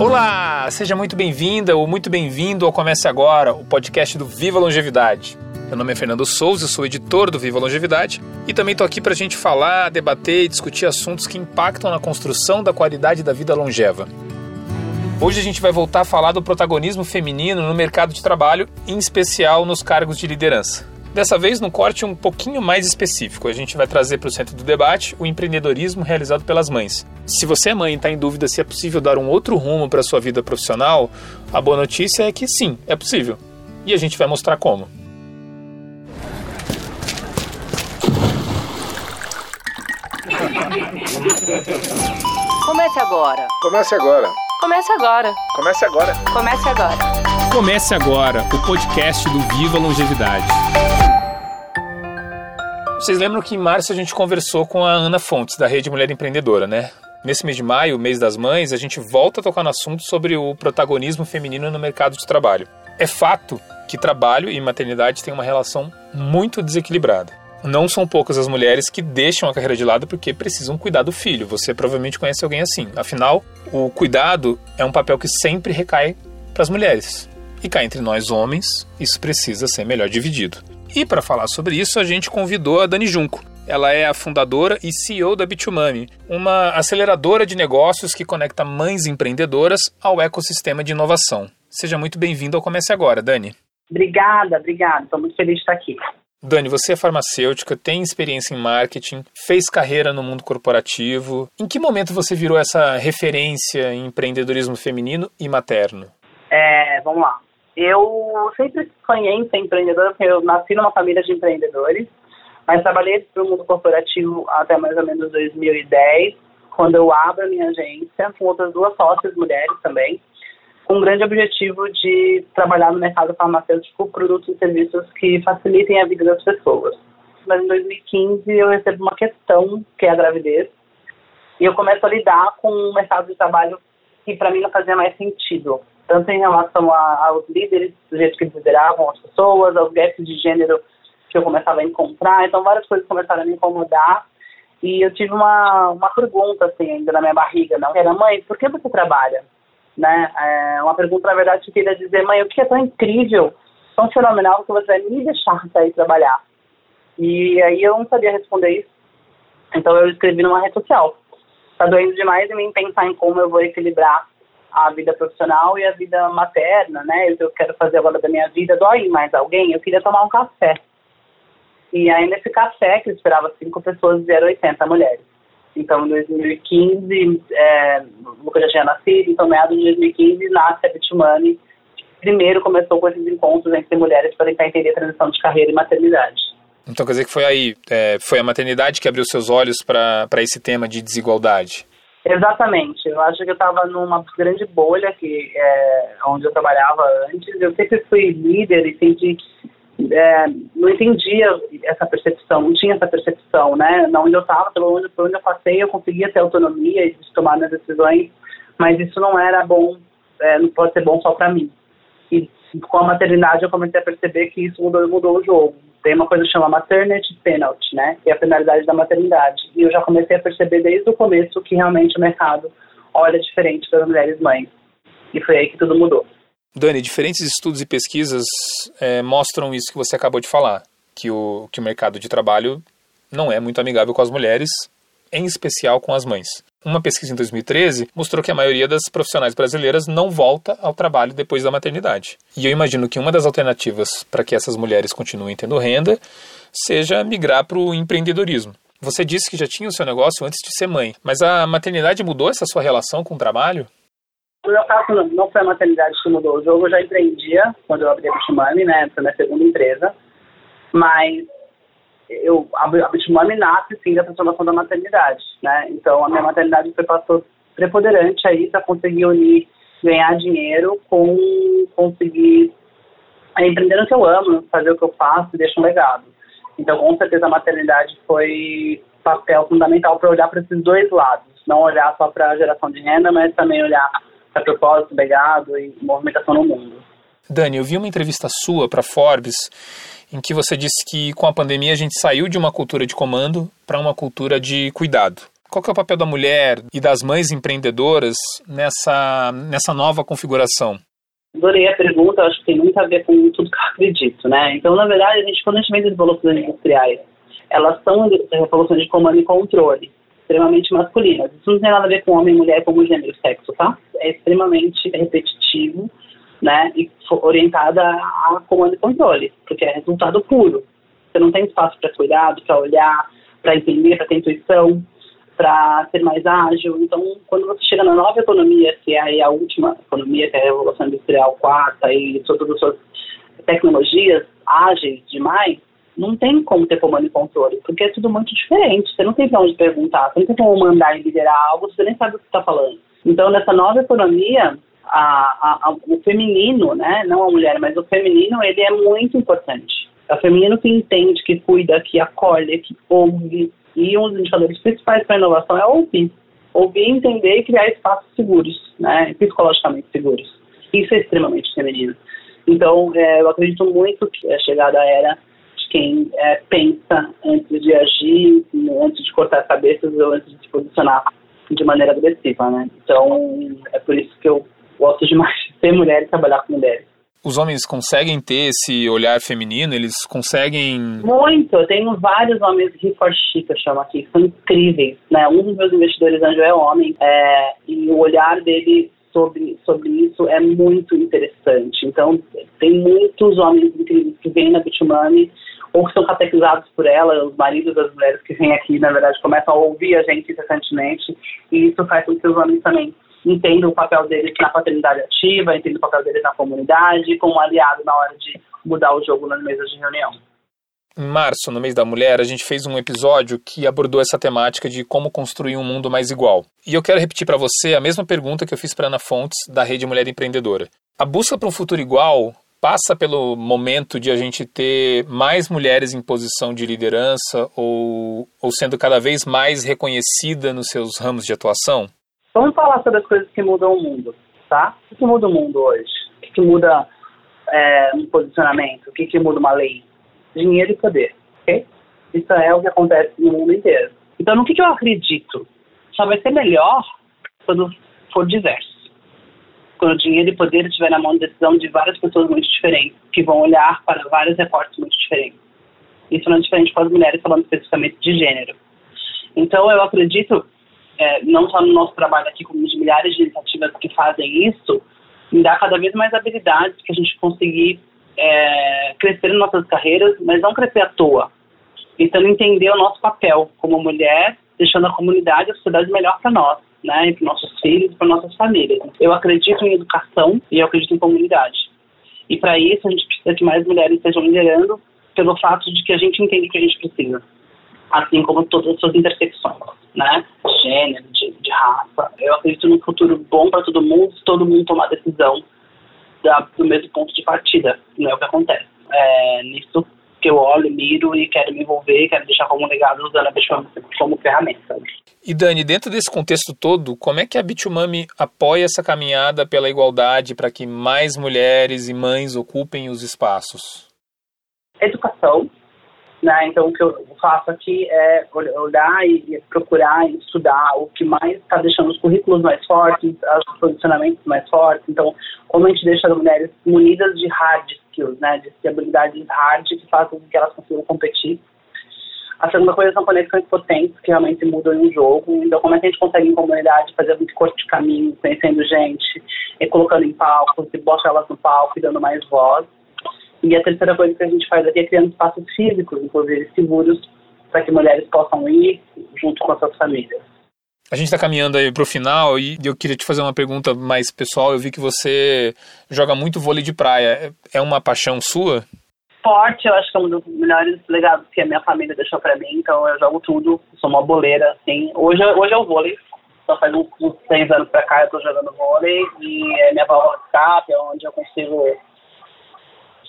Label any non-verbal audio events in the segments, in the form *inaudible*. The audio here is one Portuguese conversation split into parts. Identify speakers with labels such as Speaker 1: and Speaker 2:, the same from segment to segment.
Speaker 1: Olá, seja muito bem-vinda ou muito bem-vindo ao Comece Agora, o podcast do Viva Longevidade. Meu nome é Fernando Souza, eu sou editor do Viva Longevidade e também estou aqui para a gente falar, debater e discutir assuntos que impactam na construção da qualidade da vida longeva. Hoje a gente vai voltar a falar do protagonismo feminino no mercado de trabalho, em especial nos cargos de liderança. Dessa vez, num corte um pouquinho mais específico, a gente vai trazer para o centro do debate o empreendedorismo realizado pelas mães. Se você é mãe e está em dúvida se é possível dar um outro rumo para a sua vida profissional, a boa notícia é que sim, é possível. E a gente vai mostrar como.
Speaker 2: Comece agora.
Speaker 3: Comece agora.
Speaker 2: Comece agora.
Speaker 3: Comece agora.
Speaker 2: Comece agora.
Speaker 1: Comece agora o podcast do Viva Longevidade. Vocês lembram que em março a gente conversou com a Ana Fontes, da Rede Mulher Empreendedora, né? Nesse mês de maio, mês das mães, a gente volta a tocar no assunto sobre o protagonismo feminino no mercado de trabalho. É fato que trabalho e maternidade têm uma relação muito desequilibrada. Não são poucas as mulheres que deixam a carreira de lado porque precisam cuidar do filho. Você provavelmente conhece alguém assim. Afinal, o cuidado é um papel que sempre recai para as mulheres. E cá entre nós homens, isso precisa ser melhor dividido. E para falar sobre isso, a gente convidou a Dani Junco. Ela é a fundadora e CEO da Bitumami, uma aceleradora de negócios que conecta mães empreendedoras ao ecossistema de inovação. Seja muito bem-vindo ao Comece Agora, Dani.
Speaker 4: Obrigada, obrigada. Estou muito feliz de estar aqui.
Speaker 1: Dani, você é farmacêutica, tem experiência em marketing, fez carreira no mundo corporativo. Em que momento você virou essa referência em empreendedorismo feminino e materno?
Speaker 4: É, vamos lá. Eu sempre sonhei em ser empreendedora, porque eu nasci numa família de empreendedores, mas trabalhei para o mundo corporativo até mais ou menos 2010, quando eu abro a minha agência, com outras duas sócias mulheres também com um grande objetivo de trabalhar no mercado farmacêutico produtos e serviços que facilitem a vida das pessoas. Mas em 2015 eu recebo uma questão, que é a gravidez, e eu começo a lidar com um mercado de trabalho que para mim não fazia mais sentido, tanto em relação a, aos líderes, do jeito que eles lideravam as pessoas, aos gaps de gênero que eu começava a encontrar, então várias coisas começaram a me incomodar, e eu tive uma, uma pergunta, assim, ainda na minha barriga, não? Era, mãe, por que você trabalha? né? É uma pergunta, na verdade, que queria dizer, mãe, o que é tão incrível, tão fenomenal que você vai me deixar sair trabalhar? E aí eu não sabia responder isso, então eu escrevi numa rede social. Tá doendo demais em mim pensar em como eu vou equilibrar a vida profissional e a vida materna, né? O que eu quero fazer agora da minha vida, dói mais alguém? Eu queria tomar um café. E aí nesse café, que eu esperava cinco pessoas, vieram 80 mulheres. Então, em 2015, é, o Lucas já tinha nascido, então, meados de 2015, nasce a Bitumani. Primeiro começou com esses encontros entre mulheres para tentar entender a transição de carreira e maternidade.
Speaker 1: Então, quer dizer que foi aí, é, foi a maternidade que abriu seus olhos para esse tema de desigualdade?
Speaker 4: Exatamente. Eu acho que eu estava numa grande bolha que é, onde eu trabalhava antes. Eu sempre fui líder e sempre é, não entendia essa percepção, não tinha essa percepção, né? Na onde eu estava, pelo onde, pelo onde eu passei, eu conseguia ter autonomia de tomar minhas decisões, mas isso não era bom, é, não pode ser bom só para mim. E com a maternidade eu comecei a perceber que isso mudou, mudou o jogo. Tem uma coisa que chama maternity penalty, né? Que é a penalidade da maternidade. E eu já comecei a perceber desde o começo que realmente o mercado olha diferente para as mulheres mães. E foi aí que tudo mudou.
Speaker 1: Dani, diferentes estudos e pesquisas é, mostram isso que você acabou de falar, que o, que o mercado de trabalho não é muito amigável com as mulheres, em especial com as mães. Uma pesquisa em 2013 mostrou que a maioria das profissionais brasileiras não volta ao trabalho depois da maternidade. E eu imagino que uma das alternativas para que essas mulheres continuem tendo renda seja migrar para o empreendedorismo. Você disse que já tinha o seu negócio antes de ser mãe, mas a maternidade mudou essa sua relação com o trabalho?
Speaker 4: No meu caso, não foi a maternidade que mudou o jogo, eu já empreendia quando eu abri a Bitumami, né? Foi minha segunda empresa. Mas eu, a, a Bitumami nasce, sim, da transformação da maternidade, né? Então, a minha maternidade foi fator preponderante aí para conseguir unir ganhar dinheiro com conseguir empreender no que eu amo, fazer o que eu faço e deixar um legado. Então, com certeza, a maternidade foi papel fundamental para olhar para esses dois lados. Não olhar só para a geração de renda, mas também olhar a propósito, legado e movimentação no mundo.
Speaker 1: Dani, eu vi uma entrevista sua para Forbes em que você disse que com a pandemia a gente saiu de uma cultura de comando para uma cultura de cuidado. Qual é o papel da mulher e das mães empreendedoras nessa, nessa nova configuração?
Speaker 4: Adorei a pergunta, acho que tem muito a ver com tudo que eu acredito, né? Então, na verdade, a gente, quando a gente vem de revoluções industriais, elas são revoluções de comando e controle, extremamente masculinas. Isso não tem nada a ver com homem e mulher como gênero e sexo, tá? É extremamente repetitivo, né? E orientada a comando e controle, porque é resultado puro. Você não tem espaço para cuidado, para olhar, para entender, para ter intuição para ser mais ágil. Então, quando você chega na nova economia, que é a última economia, que é a Revolução Industrial quarta e todas as suas tecnologias ágeis demais, não tem como ter comando e controle, porque é tudo muito diferente. Você não tem para onde perguntar, você não tem como mandar e liderar algo, você nem sabe o que está falando. Então, nessa nova economia, a, a, o feminino, né, não a mulher, mas o feminino, ele é muito importante. É o feminino que entende, que cuida, que acolhe, que ouve, e um dos indicadores principais para a inovação é ouvir. Ouvir, entender e criar espaços seguros, né, psicologicamente seguros. Isso é extremamente feminino. Então, é, eu acredito muito que a chegada era de quem é, pensa antes de agir, antes de cortar cabeças ou antes de se posicionar de maneira agressiva, né? Então, é por isso que eu gosto demais de ser *laughs* mulher e trabalhar com mulheres
Speaker 1: os homens conseguem ter esse olhar feminino? Eles conseguem.
Speaker 4: Muito. Eu tenho vários homens Riforchi, que eu chamo aqui, que são incríveis. Né? Um dos meus investidores anjo é homem, é, e o olhar dele sobre, sobre isso é muito interessante. Então, tem muitos homens incríveis que vêm na Bitumani ou que são catequizados por ela, os maridos das mulheres que vêm aqui, na verdade, começam a ouvir a gente incessantemente, e isso faz com que os homens também entendo o papel deles na paternidade ativa, entendo o papel deles na comunidade, como aliado na hora de mudar o jogo nas mesas de reunião.
Speaker 1: Em março, no mês da mulher, a gente fez um episódio que abordou essa temática de como construir um mundo mais igual. E eu quero repetir para você a mesma pergunta que eu fiz para Ana Fontes, da Rede Mulher Empreendedora. A busca para um futuro igual passa pelo momento de a gente ter mais mulheres em posição de liderança ou, ou sendo cada vez mais reconhecida nos seus ramos de atuação?
Speaker 4: Vamos falar sobre as coisas que mudam o mundo, tá? O que muda o mundo hoje? O que, muda é, um posicionamento? O que, que muda uma lei? Dinheiro e poder, ok? Isso é o que acontece no mundo inteiro. Então, no que, que eu acredito? Só vai ser melhor quando for diverso. Quando dinheiro e poder estiver na mão de decisão de várias pessoas muito diferentes, que vão olhar para vários recortes muito diferentes. Isso não é diferente com as mulheres, falando especificamente de gênero. Então, eu acredito é, não só no nosso trabalho aqui, como de milhares de iniciativas que fazem isso, me dá cada vez mais habilidades que a gente conseguir é, crescer em nossas carreiras, mas não crescer à toa. Então, entender o nosso papel como mulher, deixando a comunidade, a sociedade melhor para nós, né, para nossos filhos, para nossas famílias. Eu acredito em educação e eu acredito em comunidade. E para isso, a gente precisa que mais mulheres estejam liderando pelo fato de que a gente entende o que a gente precisa assim como todas as suas intersecções, né? Gênero, de, de raça. Eu acredito num futuro bom para todo mundo se todo mundo tomar decisão da, do mesmo ponto de partida, não é o que acontece. É nisso que eu olho, miro e quero me envolver, quero deixar como legado usando a Bitumami como ferramenta.
Speaker 1: E Dani, dentro desse contexto todo, como é que a Bitumami apoia essa caminhada pela igualdade para que mais mulheres e mães ocupem os espaços?
Speaker 4: Educação, né? Então, o que eu faço aqui é olhar e procurar e estudar o que mais está deixando os currículos mais fortes, os posicionamentos mais fortes. Então, como a gente deixa as mulheres munidas de hard skills, né? de habilidades hard que fazem com que elas consigam competir. A segunda coisa são conexões potentes que realmente mudam o jogo. Então, como é que a gente consegue em comunidade fazer muito corte de caminho, conhecendo gente, e colocando em palcos, e bota elas no palco e dando mais voz. E a terceira coisa que a gente faz aqui é criando espaços físicos, inclusive seguros, para que mulheres possam ir junto com as suas famílias.
Speaker 1: A gente está caminhando aí para o final e eu queria te fazer uma pergunta mais pessoal. Eu vi que você joga muito vôlei de praia. É uma paixão sua?
Speaker 4: Forte, eu acho que é um dos melhores legados que a minha família deixou para mim. Então eu jogo tudo, sou uma boleira, assim. Hoje, hoje é o vôlei. Só faz uns, uns seis anos para cá eu estou jogando vôlei e é minha válvula de escape, é onde eu consigo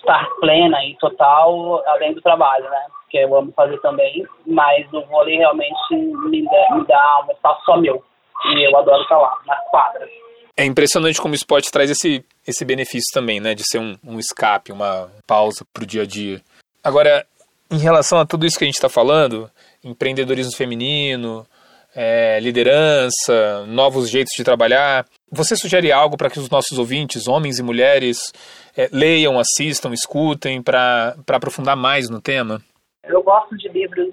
Speaker 4: estar plena e total além do trabalho, né? Que eu amo fazer também, mas o vôlei realmente me dá, me dá um espaço só meu. E eu adoro estar lá, nas quadras.
Speaker 1: É impressionante como o esporte traz esse, esse benefício também, né? De ser um, um escape, uma pausa para o dia a dia. Agora, em relação a tudo isso que a gente está falando, empreendedorismo feminino, é, liderança, novos jeitos de trabalhar. Você sugere algo para que os nossos ouvintes, homens e mulheres, é, leiam, assistam, escutem para aprofundar mais no tema?
Speaker 4: Eu gosto de livros.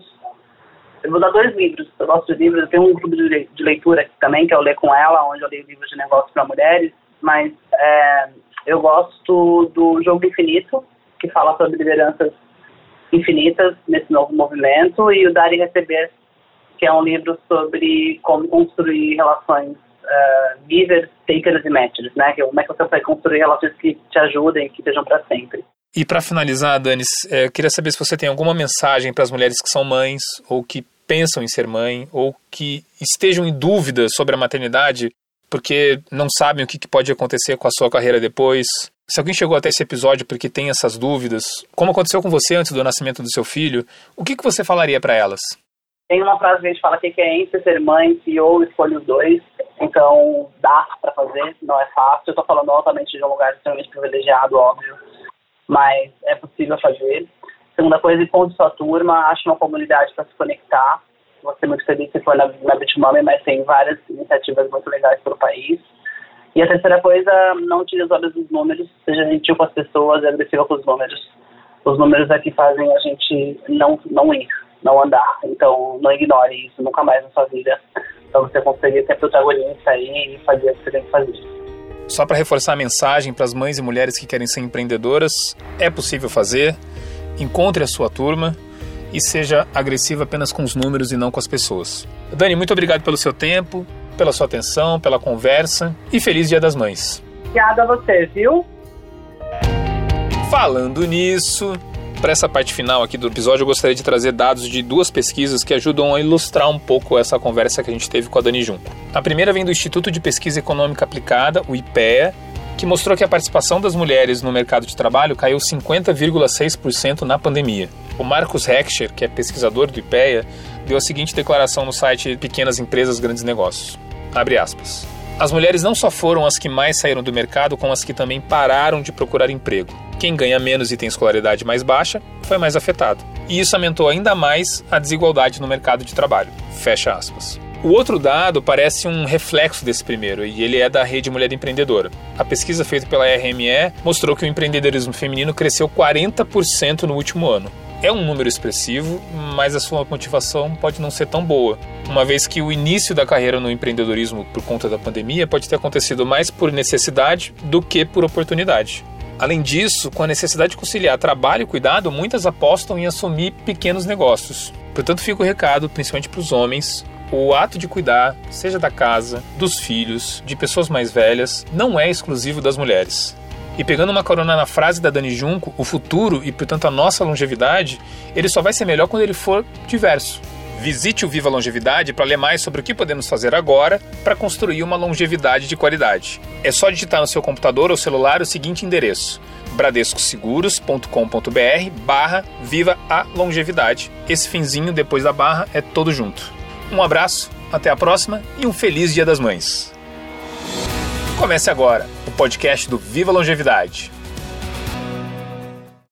Speaker 4: Eu vou dar dois livros. Eu gosto de livros. Eu tenho um grupo de, leitura aqui também, que é o Ler com Ela, onde eu leio livros de negócios para mulheres. Mas é, eu gosto do Jogo Infinito, que fala sobre lideranças infinitas nesse novo movimento, e o Dar e Receber, que é um livro sobre como construir relações uh, givers, takers e matchers, né? Como é que você vai construir relações que te ajudem, que sejam para sempre.
Speaker 1: E para finalizar, Dani, é, eu queria saber se você tem alguma mensagem para as mulheres que são mães ou que pensam em ser mãe ou que estejam em dúvida sobre a maternidade porque não sabem o que pode acontecer com a sua carreira depois. Se alguém chegou até esse episódio porque tem essas dúvidas, como aconteceu com você antes do nascimento do seu filho, o que, que você falaria para elas?
Speaker 4: Tem uma frase que a gente fala que é entre ser mãe e ou escolhe os dois. Então, dá para fazer, não é fácil. Eu tô falando altamente de um lugar extremamente privilegiado, óbvio, mas é possível fazer. Segunda coisa, encontre sua turma, ache uma comunidade para se conectar. Vou ser muito feliz se for na, na Bitmami, mas tem várias iniciativas muito legais pelo país. E a terceira coisa, não tire os olhos dos números, seja gentil com as pessoas e agressivo com os números. Os números é que fazem a gente não, não ir, não andar. Então, não ignore isso nunca mais na sua vida, para você conseguir ser protagonista aí e fazer o que você tem que fazer.
Speaker 1: Só para reforçar a mensagem para as mães e mulheres que querem ser empreendedoras, é possível fazer. Encontre a sua turma e seja agressivo apenas com os números e não com as pessoas. Dani, muito obrigado pelo seu tempo pela sua atenção, pela conversa e feliz Dia das Mães.
Speaker 4: Obrigada a você, viu?
Speaker 1: Falando nisso, para essa parte final aqui do episódio, eu gostaria de trazer dados de duas pesquisas que ajudam a ilustrar um pouco essa conversa que a gente teve com a Dani Junco. A primeira vem do Instituto de Pesquisa Econômica Aplicada, o IPEA, que mostrou que a participação das mulheres no mercado de trabalho caiu 50,6% na pandemia. O Marcos Heckscher, que é pesquisador do IPEA, deu a seguinte declaração no site Pequenas Empresas Grandes Negócios. Abre aspas. As mulheres não só foram as que mais saíram do mercado, como as que também pararam de procurar emprego. Quem ganha menos e tem escolaridade mais baixa foi mais afetado. E isso aumentou ainda mais a desigualdade no mercado de trabalho. Fecha aspas. O outro dado parece um reflexo desse primeiro, e ele é da Rede Mulher Empreendedora. A pesquisa feita pela RME mostrou que o empreendedorismo feminino cresceu 40% no último ano. É um número expressivo, mas a sua motivação pode não ser tão boa, uma vez que o início da carreira no empreendedorismo por conta da pandemia pode ter acontecido mais por necessidade do que por oportunidade. Além disso, com a necessidade de conciliar trabalho e cuidado, muitas apostam em assumir pequenos negócios. Portanto, fica o recado, principalmente para os homens, o ato de cuidar, seja da casa, dos filhos, de pessoas mais velhas, não é exclusivo das mulheres. E pegando uma corona na frase da Dani Junco, o futuro e, portanto, a nossa longevidade, ele só vai ser melhor quando ele for diverso. Visite o Viva Longevidade para ler mais sobre o que podemos fazer agora para construir uma longevidade de qualidade. É só digitar no seu computador ou celular o seguinte endereço: bradescoseguros.com.br barra Viva a Longevidade. Esse finzinho depois da barra é todo junto. Um abraço, até a próxima e um feliz Dia das Mães. Comece agora podcast do Viva Longevidade.